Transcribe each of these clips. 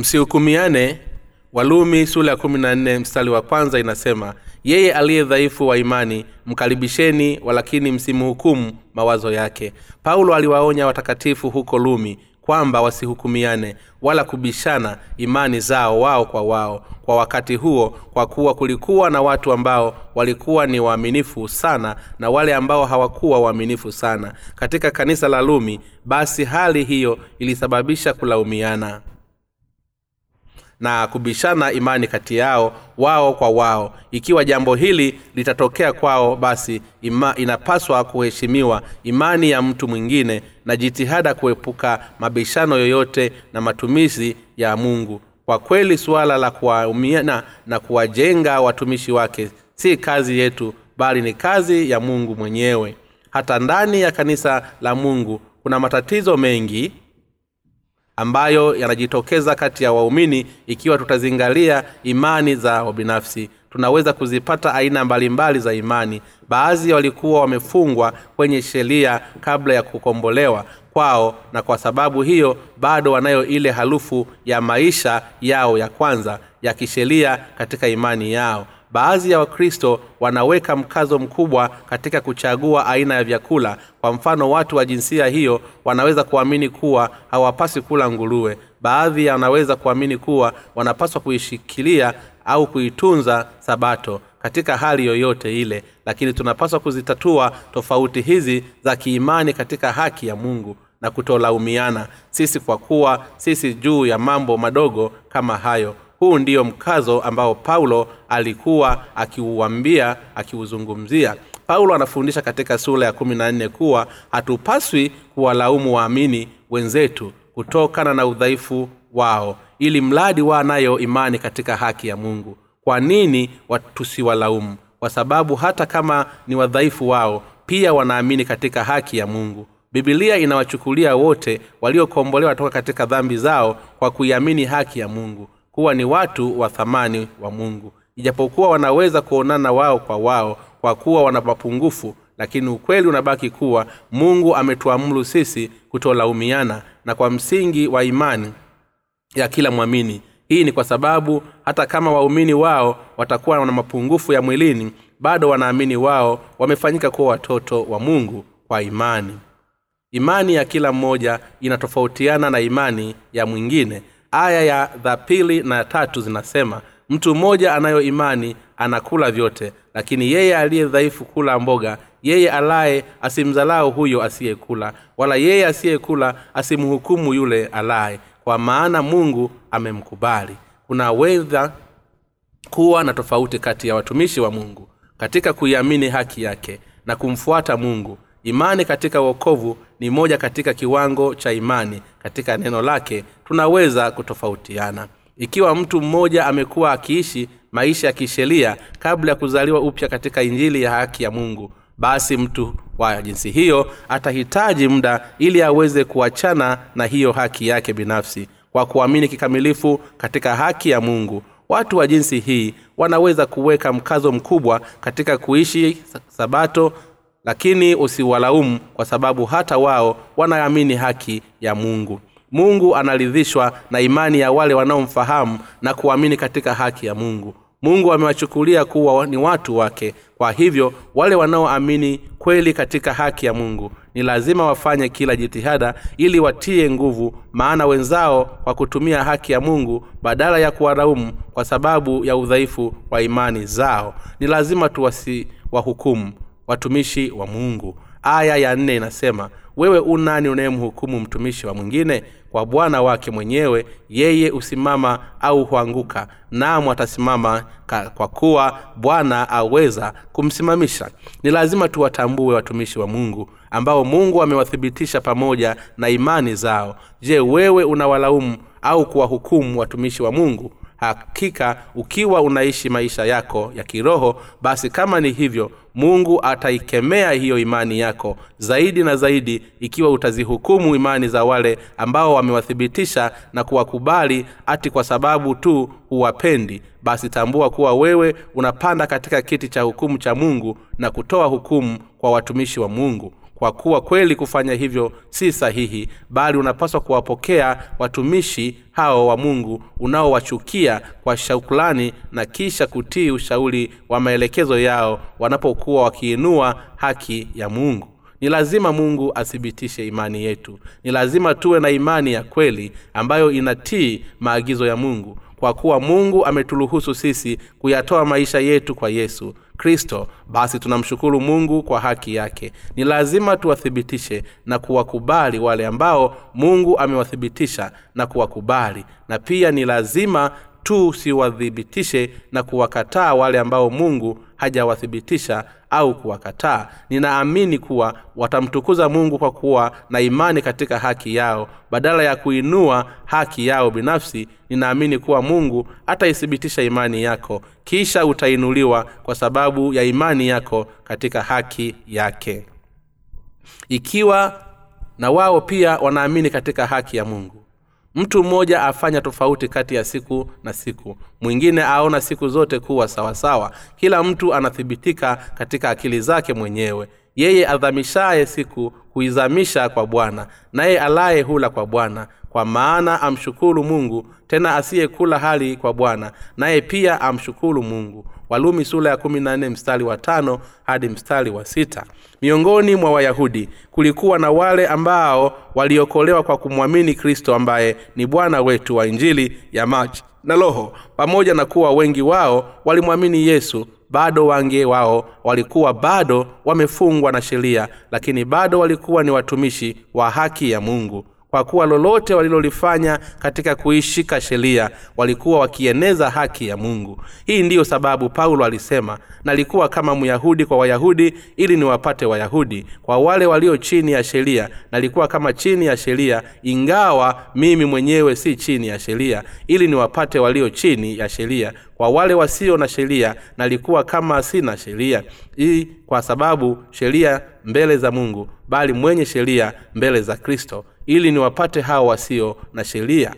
msihukumiane. Walumi sula ya kumi na nne mstari wa kwanza inasema yeye aliye dhaifu wa imani mkaribisheni walakini msimhukumu mawazo yake. Paulo aliwaonya watakatifu huko lumi kwamba wasihukumiane wala kubishana imani zao wao kwa wao. Kwa wakati huo kwa kuwa kulikuwa na watu ambao walikuwa ni waaminifu sana na wale ambao hawakuwa waaminifu sana. Katika kanisa la lumi basi hali hiyo ilisababisha kulaumiana na kubishana imani kati yao wao kwa wao. Ikiwa jambo hili litatokea kwao basi ima, inapaswa kuheshimiwa imani ya mtu mwingine na jitihada kuepuka mabishano yoyote na matumizi ya mungu. Kwa kweli suala la kuwaumiana na kuwajenga watumishi wake si kazi yetu bali ni kazi ya mungu mwenyewe. Hata ndani ya kanisa la mungu kuna matatizo mengi ambayo yanajitokeza kati ya waumini ikiwa tutazingalia imani zao binafsi tunaweza kuzipata aina mbalimbali za imani. Baadhi walikuwa wamefungwa kwenye sheria kabla ya kukombolewa kwao na kwa sababu hiyo bado wanayo ile harufu ya maisha yao ya kwanza ya kisheria katika imani yao baadhi ya wakristo wanaweka mkazo mkubwa katika kuchagua aina ya vyakula. Kwa mfano watu wa jinsia hiyo wanaweza kuamini kuwa hawapaswi kula nguruwe. Baadhi wanaweza kuamini kuwa wanapaswa kuishikilia au kuitunza sabato katika hali yoyote ile. Lakini tunapaswa kuzitatua tofauti hizi za kiimani katika haki ya mungu na kutolaumiana. Sisi kwa kuwa sisi juu ya mambo madogo kama hayo huu ndio mkazo ambao paulo alikuwa akiuambia akiuzungumzia. Paulo anafundisha katika sura ya kumi na nne kuwa hatupaswi kuwalaumu waamini wenzetu kutokana na udhaifu wao ili mradi wanayo imani katika haki ya mungu. Kwa nini tusiwalaumu? Kwa sababu hata kama ni wadhaifu wao pia wanaamini katika haki ya mungu. Bibilia inawachukulia wote waliokombolewa toka katika dhambi zao kwa kuiamini haki ya mungu kuwa ni watu wa thamani wa mungu. Ijapokuwa wanaweza kuonana wao kwa wao kwa kuwa wana mapungufu lakini ukweli unabaki kuwa mungu ametuamuru sisi kutolaumiana na kwa msingi wa imani ya kila mwamini. Hii ni kwa sababu hata kama waumini wao watakuwa na mapungufu ya mwilini bado wanaamini wao wamefanyika kuwa watoto wa mungu kwa imani. Imani ya kila mmoja inatofautiana na imani ya mwingine aya ya za pili na tatu zinasema mtu mmoja anayo imani anakula vyote lakini yeye aliye dhaifu kula mboga yeye alaye asimzalau huyo asiyekula wala yeye asiyekula asimhukumu yule alaye kwa maana mungu amemkubali. Kunaweza kuwa na tofauti kati ya watumishi wa mungu katika kuiamini haki yake na kumfuata mungu imani katika uokovu ni moja katika kiwango cha imani. Katika neno lake tunaweza kutofautiana. Ikiwa mtu mmoja amekuwa akiishi maisha ya kisheria kabla ya kuzaliwa upya katika injili ya haki ya mungu basi mtu wa jinsi hiyo atahitaji muda ili aweze kuachana na hiyo haki yake binafsi. Kwa kuamini kikamilifu katika haki ya mungu watu wa jinsi hii wanaweza kuweka mkazo mkubwa katika kuishi sabato lakini usiwalaumu kwa sababu hata wao wanaamini haki ya mungu. Mungu anaridhishwa na imani ya wale wanaomfahamu na kuamini katika haki ya mungu. Mungu amewachukulia kuwa ni watu wake. Kwa hivyo wale wanaoamini kweli katika haki ya mungu ni lazima wafanye kila jitihada ili watie nguvu maana wenzao kwa kutumia haki ya mungu badala ya kuwaraumu kwa sababu ya udhaifu wa imani zao. Ni lazima tuwasiwahukumu watumishi wa mungu. Aya ya nne inasema wewe unani unayemhukumu mtumishi wa mwingine? Kwa bwana wake mwenyewe yeye usimama au huanguka namu atasimama kwa kuwa bwana aweza kumsimamisha. Ni lazima tuwatambue watumishi wa mungu ambao mungu amewathibitisha pamoja na imani zao. Je wewe unawalaumu au kuwahukumu watumishi wa mungu hakika ukiwa unaishi maisha yako ya kiroho basi kama ni hivyo mungu ataikemea hiyo imani yako zaidi na zaidi ikiwa utazihukumu imani za wale ambao wamewathibitisha na kuwakubali ati kwa sababu tu huwapendi. Basi tambua kuwa wewe unapanda katika kiti cha hukumu cha mungu na kutoa hukumu kwa watumishi wa mungu kwa kuwa kweli kufanya hivyo si sahihi bali unapaswa kuwapokea watumishi hao wa mungu unaowachukia kwa shaukulani na kisha kutii ushauri wa maelekezo yao wanapokuwa wakiinua haki ya mungu. Ni lazima mungu athibitishe imani yetu. Ni lazima tuwe na imani ya kweli ambayo inatii maagizo ya mungu kwa kuwa mungu ameturuhusu sisi kuyatoa maisha yetu kwa yesu kristo. Basi tunamshukuru mungu kwa haki yake. Ni lazima tuwathibitishe na kuwakubali wale ambao mungu amewathibitisha na kuwakubali. Na pia ni lazima tusiwathibitishe na kuwakataa wale ambao mungu hajawathibitisha au kuwakataa. Ninaamini kuwa watamtukuza mungu kwa kuwa na imani katika haki yao. Badala ya kuinua haki yao binafsi ninaamini kuwa mungu ataithibitisha imani yako. Kisha utainuliwa kwa sababu ya imani yako katika haki yake. Ikiwa na wao pia wanaamini katika haki ya mungu mtu mmoja afanya tofauti kati ya siku na siku. Mwingine aona siku zote kuwa sawasawa. Kila mtu anathibitika katika akili zake mwenyewe yeye adhamishaye siku huizamisha kwa bwana naye alaye hula kwa bwana. Kwa maana amshukuru mungu tena asiyekula hali kwa bwana naye pia amshukuru mungu. Walumi sula ya mstari wa tano hadi mstari wa sita. Miongoni mwa wayahudi kulikuwa na wale ambao waliokolewa kwa kumwamini kristo ambaye ni bwana wetu wa injili ya maji na roho. Pamoja na kuwa wengi wao walimwamini yesu bado wange wao walikuwa bado wamefungwa na sheria lakini bado walikuwa ni watumishi wa haki ya mungu kwa kuwa lolote walilolifanya katika kuishika sheria walikuwa wakieneza haki ya mungu. Hii ndiyo sababu paulo alisema nalikuwa kama myahudi kwa wayahudi ili niwapate wayahudi. Kwa wale walio chini ya sheria nalikuwa kama chini ya sheria ingawa mimi mwenyewe si chini ya sheria ili niwapate walio chini ya sheria. Kwa wale wasio na sheria nalikuwa kama sina sheria. Hii kwa sababu sheria mbele za mungu bali mwenye sheria mbele za kristo ili niwapate hao wasio na sheria.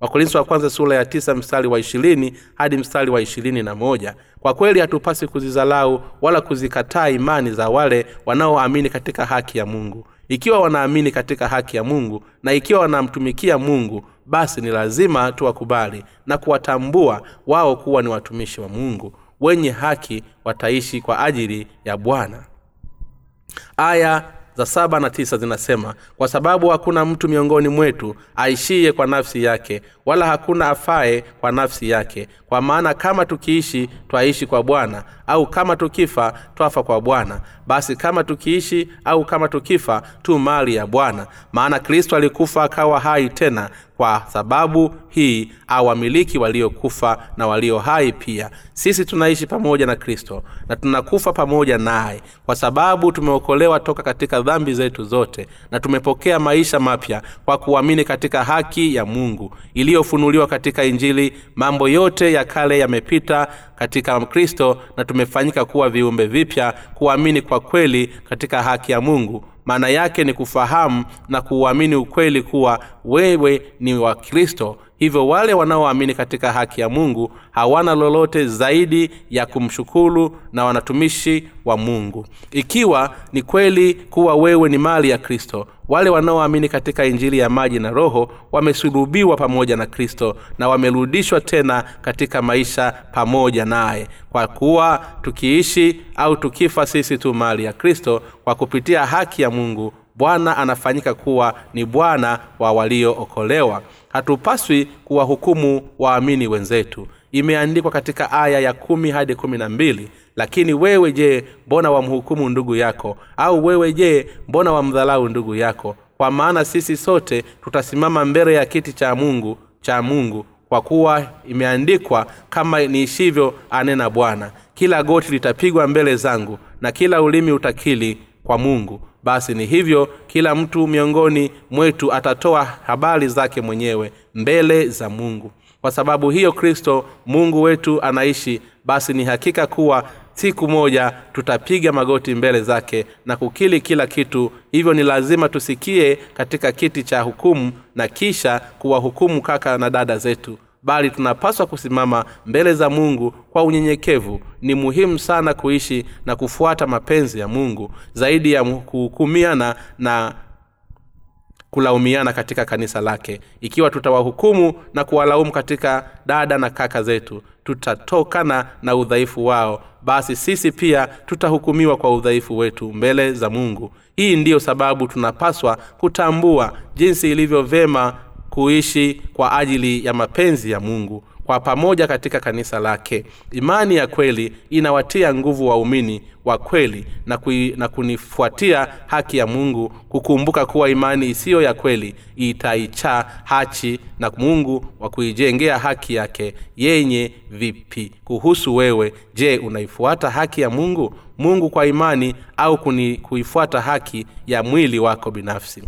Wakorintho wa kwanza sura ya tisa mstari wa ishirini hadi mstari wa ishirini na moja. Kwa kweli hatupasi kuzizalau wala kuzikataa imani za wale wanaoamini katika haki ya mungu. Ikiwa wanaamini katika haki ya mungu na ikiwa wanamtumikia mungu basi ni lazima tuwakubali na kuwatambua wao kuwa ni watumishi wa mungu. Wenye haki wataishi kwa ajili ya bwana. Aya za saba na tisa zinasema kwa sababu hakuna mtu miongoni mwetu aishiye kwa nafsi yake wala hakuna afaye kwa nafsi yake. Kwa maana kama tukiishi twaishi kwa bwana au kama tukifa twafa kwa bwana. Basi kama tukiishi au kama tukifa tu mali ya bwana. Maana kristo alikufa akawa hai tena. Kwa sababu hii awamiliki waliokufa na walio hai pia. Sisi tunaishi pamoja na kristo na tunakufa pamoja naye. Kwa sababu tumeokolewa toka katika dhambi zetu zote na tumepokea maisha mapya kwa kuamini katika haki ya mungu iliyofunuliwa katika injili mambo yote ya kale yamepita katika kristo na tumefanyika kuwa viumbe vipya kuamini kwa kweli katika haki ya mungu. Maana yake ni kufahamu na kuuamini ukweli kuwa wewe ni wa kristo hivyo wale wanaoamini katika haki ya mungu hawana lolote zaidi ya kumshukuru na wanatumishi wa mungu. Ikiwa ni kweli kuwa wewe ni mali ya kristo wale wanaoamini katika injili ya maji na roho wamesulubiwa pamoja na kristo na wamerudishwa tena katika maisha pamoja naye. Kwa kuwa tukiishi au tukifa sisi tu mali ya kristo kwa kupitia haki ya mungu bwana anafanyika kuwa ni bwana wa waliookolewa. Hatupaswi kuwahukumu waamini wenzetu. Imeandikwa katika aya ya kumi hadi kumi na mbili lakini wewe je mbona wamhukumu ndugu yako? Au wewe je mbona wamdhalau ndugu yako? Kwa maana sisi sote tutasimama mbele ya kiti cha mungu cha mungu kwa kuwa imeandikwa kama niishivyo anena bwana. Kila goti litapigwa mbele zangu na kila ulimi utakili kwa mungu basi ni hivyo kila mtu miongoni mwetu atatoa habari zake mwenyewe mbele za mungu. Kwa sababu hiyo kristo mungu wetu anaishi basi ni hakika kuwa siku moja tutapiga magoti mbele zake na kukili kila kitu. Hivyo ni lazima tusikie katika kiti cha hukumu na kisha kuwahukumu kaka na dada zetu bali tunapaswa kusimama mbele za mungu kwa unyenyekevu. Ni muhimu sana kuishi na kufuata mapenzi ya mungu zaidi ya kuhukumiana na kulaumiana katika kanisa lake. Ikiwa tutawahukumu na kuwalaumu katika dada na kaka zetu tutatokana na udhaifu wao. Basi sisi pia tutahukumiwa kwa udhaifu wetu mbele za mungu. Hii ndiyo sababu tunapaswa kutambua jinsi ilivyo vema kuishi kwa ajili ya mapenzi ya mungu kwa pamoja katika kanisa lake. Imani ya kweli inawatia nguvu waumini wa kweli na, kui, na kunifuatia haki ya mungu kukumbuka kuwa imani isiyo ya kweli itaicha hachi na mungu wa kuijengea haki yake yenye vipi. Kuhusu wewe je unaifuata haki ya mungu? Mungu kwa imani au kuni, kuifuata haki ya mwili wako binafsi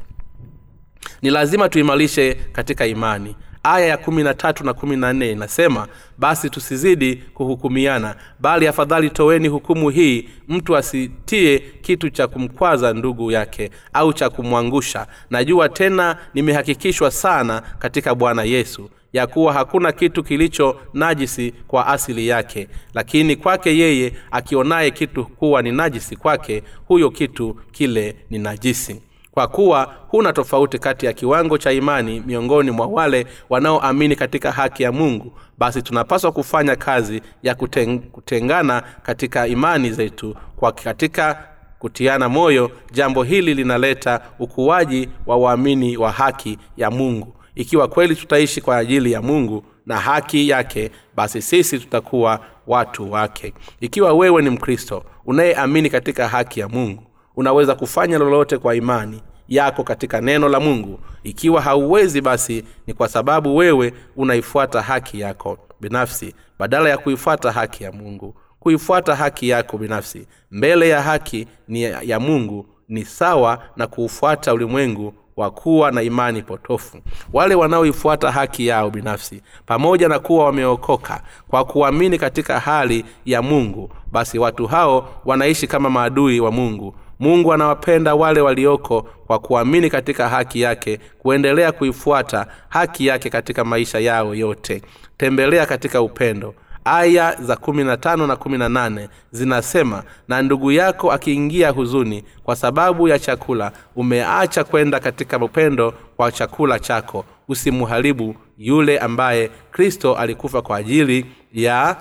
ni lazima tuimarishe katika imani. Aya ya kumi na tatu na kumi na nne inasema basi tusizidi kuhukumiana bali afadhali toweni hukumu hii mtu asitie kitu cha kumkwaza ndugu yake au cha kumwangusha. Najua tena nimehakikishwa sana katika bwana yesu ya kuwa hakuna kitu kilicho najisi kwa asili yake. Lakini kwake yeye akionaye kitu kuwa ni najisi kwake huyo kitu kile ni najisi kwa kuwa huna tofauti kati ya kiwango cha imani miongoni mwa wale wanaoamini katika haki ya mungu basi tunapaswa kufanya kazi ya kuteng, kutengana katika imani zetu kwa katika kutiana moyo jambo hili linaleta ukuaji wa waamini wa haki ya mungu. Ikiwa kweli tutaishi kwa ajili ya mungu na haki yake basi sisi tutakuwa watu wake. Ikiwa wewe ni mkristo unayeamini katika haki ya mungu unaweza kufanya lolote kwa imani yako katika neno la mungu. Ikiwa hauwezi basi ni kwa sababu wewe unaifuata haki yako binafsi badala ya kuifuata haki ya mungu. Kuifuata haki yako binafsi mbele ya haki ni ya mungu ni sawa na kuufuata ulimwengu wa kuwa na imani potofu. Wale wanaoifuata haki yao binafsi pamoja na kuwa wameokoka kwa kuamini katika hali ya mungu basi watu hao wanaishi kama maadui wa mungu mungu anawapenda wale walioko kwa kuamini katika haki yake kuendelea kuifuata haki yake katika maisha yao yote. Tembelea katika upendo. Aya za kumi na tano na kumi na nane zinasema na ndugu yako akiingia huzuni kwa sababu ya chakula umeacha kwenda katika upendo kwa chakula chako. Usimuharibu yule ambaye kristo alikufa kwa ajili ya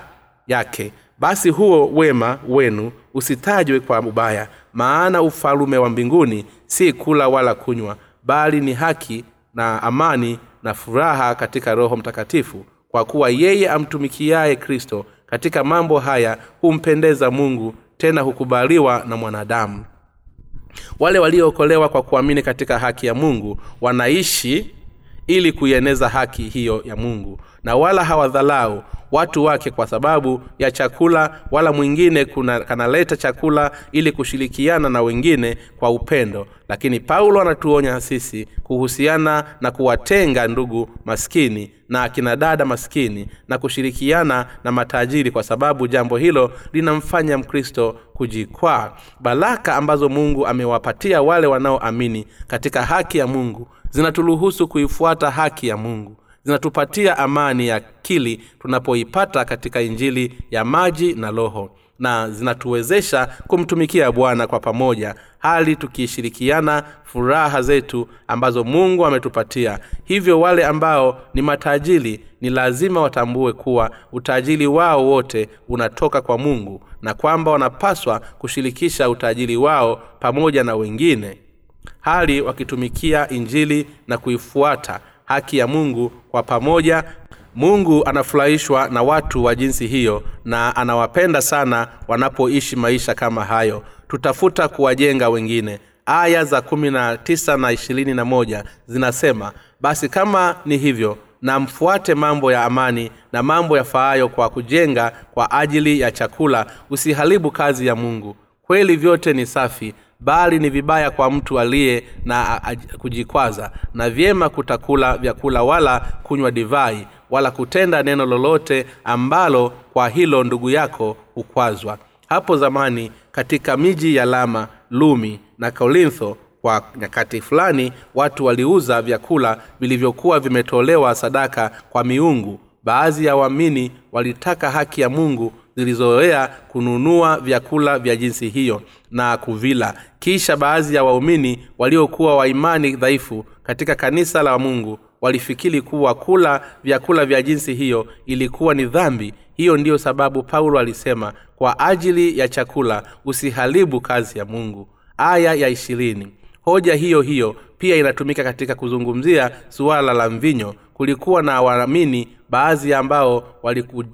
yake. Basi huo wema wenu usitajwe kwa ubaya maana ufalume wa mbinguni si kula wala kunywa bali ni haki na amani na furaha katika roho mtakatifu kwa kuwa yeye amtumikiaye kristo katika mambo haya humpendeza mungu tena hukubaliwa na mwanadamu. Wale waliookolewa kwa kuamini katika haki ya mungu wanaishi ili kuieneza haki hiyo ya mungu na wala hawadhalau watu wake kwa sababu ya chakula wala mwingine kuna kanaleta chakula ili kushirikiana na wengine kwa upendo. Lakini paulo anatuonya sisi kuhusiana na kuwatenga ndugu maskini na akina dada maskini na kushirikiana na matajiri kwa sababu jambo hilo linamfanya mkristo kujikwaa. Baraka ambazo mungu amewapatia wale wanaoamini katika haki ya mungu zinaturuhusu kuifuata haki ya mungu zinatupatia amani ya akili tunapoipata katika injili ya maji na roho na zinatuwezesha kumtumikia bwana kwa pamoja hali tukishirikiana furaha zetu ambazo mungu ametupatia. Hivyo wale ambao ni matajiri ni lazima watambue kuwa utajiri wao wote unatoka kwa mungu na kwamba wanapaswa kushirikisha utajiri wao pamoja na wengine. Hali wakitumikia injili na kuifuata haki ya mungu kwa pamoja. Mungu anafurahishwa na watu wa jinsi hiyo na anawapenda sana wanapoishi maisha kama hayo. Tutafuta kuwajenga wengine. Aya za kumi na tisa na ishirini na moja zinasema basi kama ni hivyo na mfuate mambo ya amani na mambo yafaayo kwa kujenga kwa ajili ya chakula. Usiharibu kazi ya mungu. Kweli vyote ni safi bali ni vibaya kwa mtu aliye na kujikwaza. Na vyema kutakula vyakula wala kunywa divai wala kutenda neno lolote ambalo kwa hilo ndugu yako hukwazwa. Hapo zamani katika miji ya lama lumi na korintho kwa nyakati fulani watu waliuza vyakula vilivyokuwa vimetolewa sadaka kwa miungu. Baadhi ya waamini walitaka haki ya mungu zilizoea kununua vyakula vya jinsi hiyo na kuvila. Kisha baadhi ya waumini waliokuwa waimani dhaifu katika kanisa la mungu walifikiri kuwa kula vyakula vya jinsi hiyo ilikuwa ni dhambi. Hiyo ndiyo sababu paulo alisema kwa ajili ya chakula usiharibu kazi ya mungu. Aya ya ishirini. Hoja hiyo hiyo pia inatumika katika kuzungumzia suala la mvinyo. Kulikuwa na waamini baadhi ambao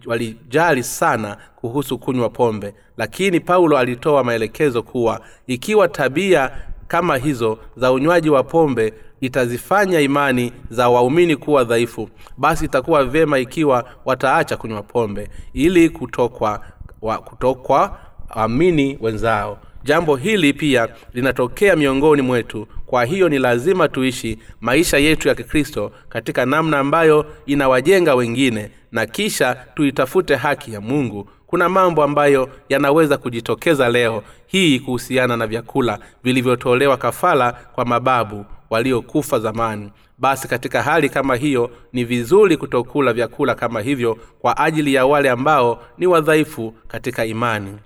walijali sana kuhusu kunywa pombe. Lakini paulo alitoa maelekezo kuwa ikiwa tabia kama hizo za unywaji wa pombe itazifanya imani za waumini kuwa dhaifu basi itakuwa vyema ikiwa wataacha kunywa pombe ili kutokwa wa, kutokwa wenzao jambo hili pia linatokea miongoni mwetu. Kwa hiyo ni lazima tuishi maisha yetu ya kikristo katika namna ambayo inawajenga wengine na kisha tuitafute haki ya mungu. Kuna mambo ambayo yanaweza kujitokeza leo hii kuhusiana na vyakula vilivyotolewa kafala kwa mababu waliokufa zamani. Basi katika hali kama hiyo ni vizuri kutokula vyakula kama hivyo kwa ajili ya wale ambao ni wadhaifu katika imani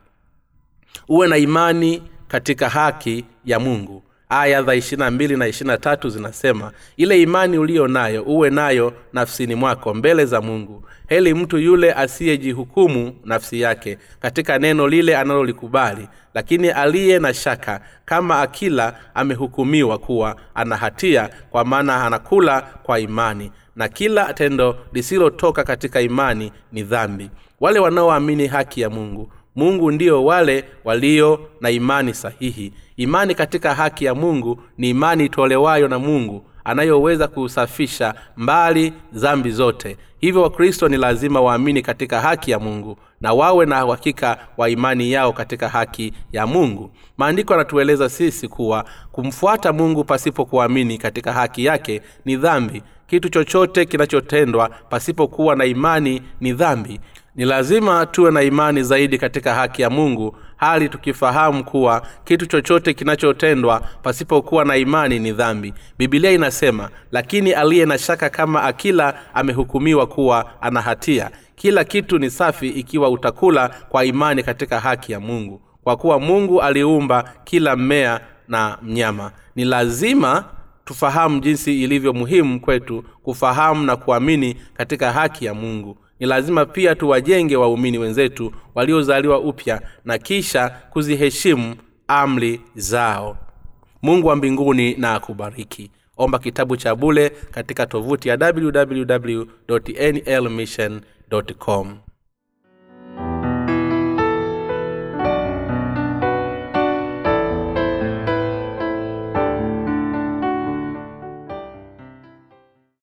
uwe na imani katika haki ya mungu. Aya za ishirina mbili na ishirina tatu zinasema ile imani uliyo nayo uwe nayo nafsini mwako mbele za mungu. Heli mtu yule asiyejihukumu nafsi yake katika neno lile analolikubali lakini aliye na shaka kama akila amehukumiwa kuwa ana hatia kwa maana anakula kwa imani. Na kila tendo lisilotoka katika imani ni dhambi. Wale wanaoamini haki ya mungu mungu ndio wale walio na imani sahihi. Imani katika haki ya mungu ni imani itolewayo na mungu anayoweza kusafisha mbali zambi zote. Hivyo wakristo ni lazima waamini katika haki ya mungu na wawe na uhakika wa imani yao katika haki ya mungu. Maandiko yanatueleza sisi kuwa kumfuata mungu pasipo kuamini katika haki yake ni dhambi. Kitu chochote kinachotendwa pasipokuwa na imani ni dhambi ni lazima tuwe na imani zaidi katika haki ya mungu hali tukifahamu kuwa kitu chochote kinachotendwa pasipokuwa na imani ni dhambi. Bibilia inasema lakini aliye na shaka kama akila amehukumiwa kuwa ana hatia. Kila kitu ni safi ikiwa utakula kwa imani katika haki ya mungu. Kwa kuwa mungu aliumba kila mmea na mnyama. Ni lazima tufahamu jinsi ilivyo muhimu kwetu kufahamu na kuamini katika haki ya mungu ni lazima pia tuwajenge waumini wenzetu waliozaliwa upya na kisha kuziheshimu amri zao. Mungu wa mbinguni na akubariki. Omba kitabu cha bule katika tovuti ya www nlmission com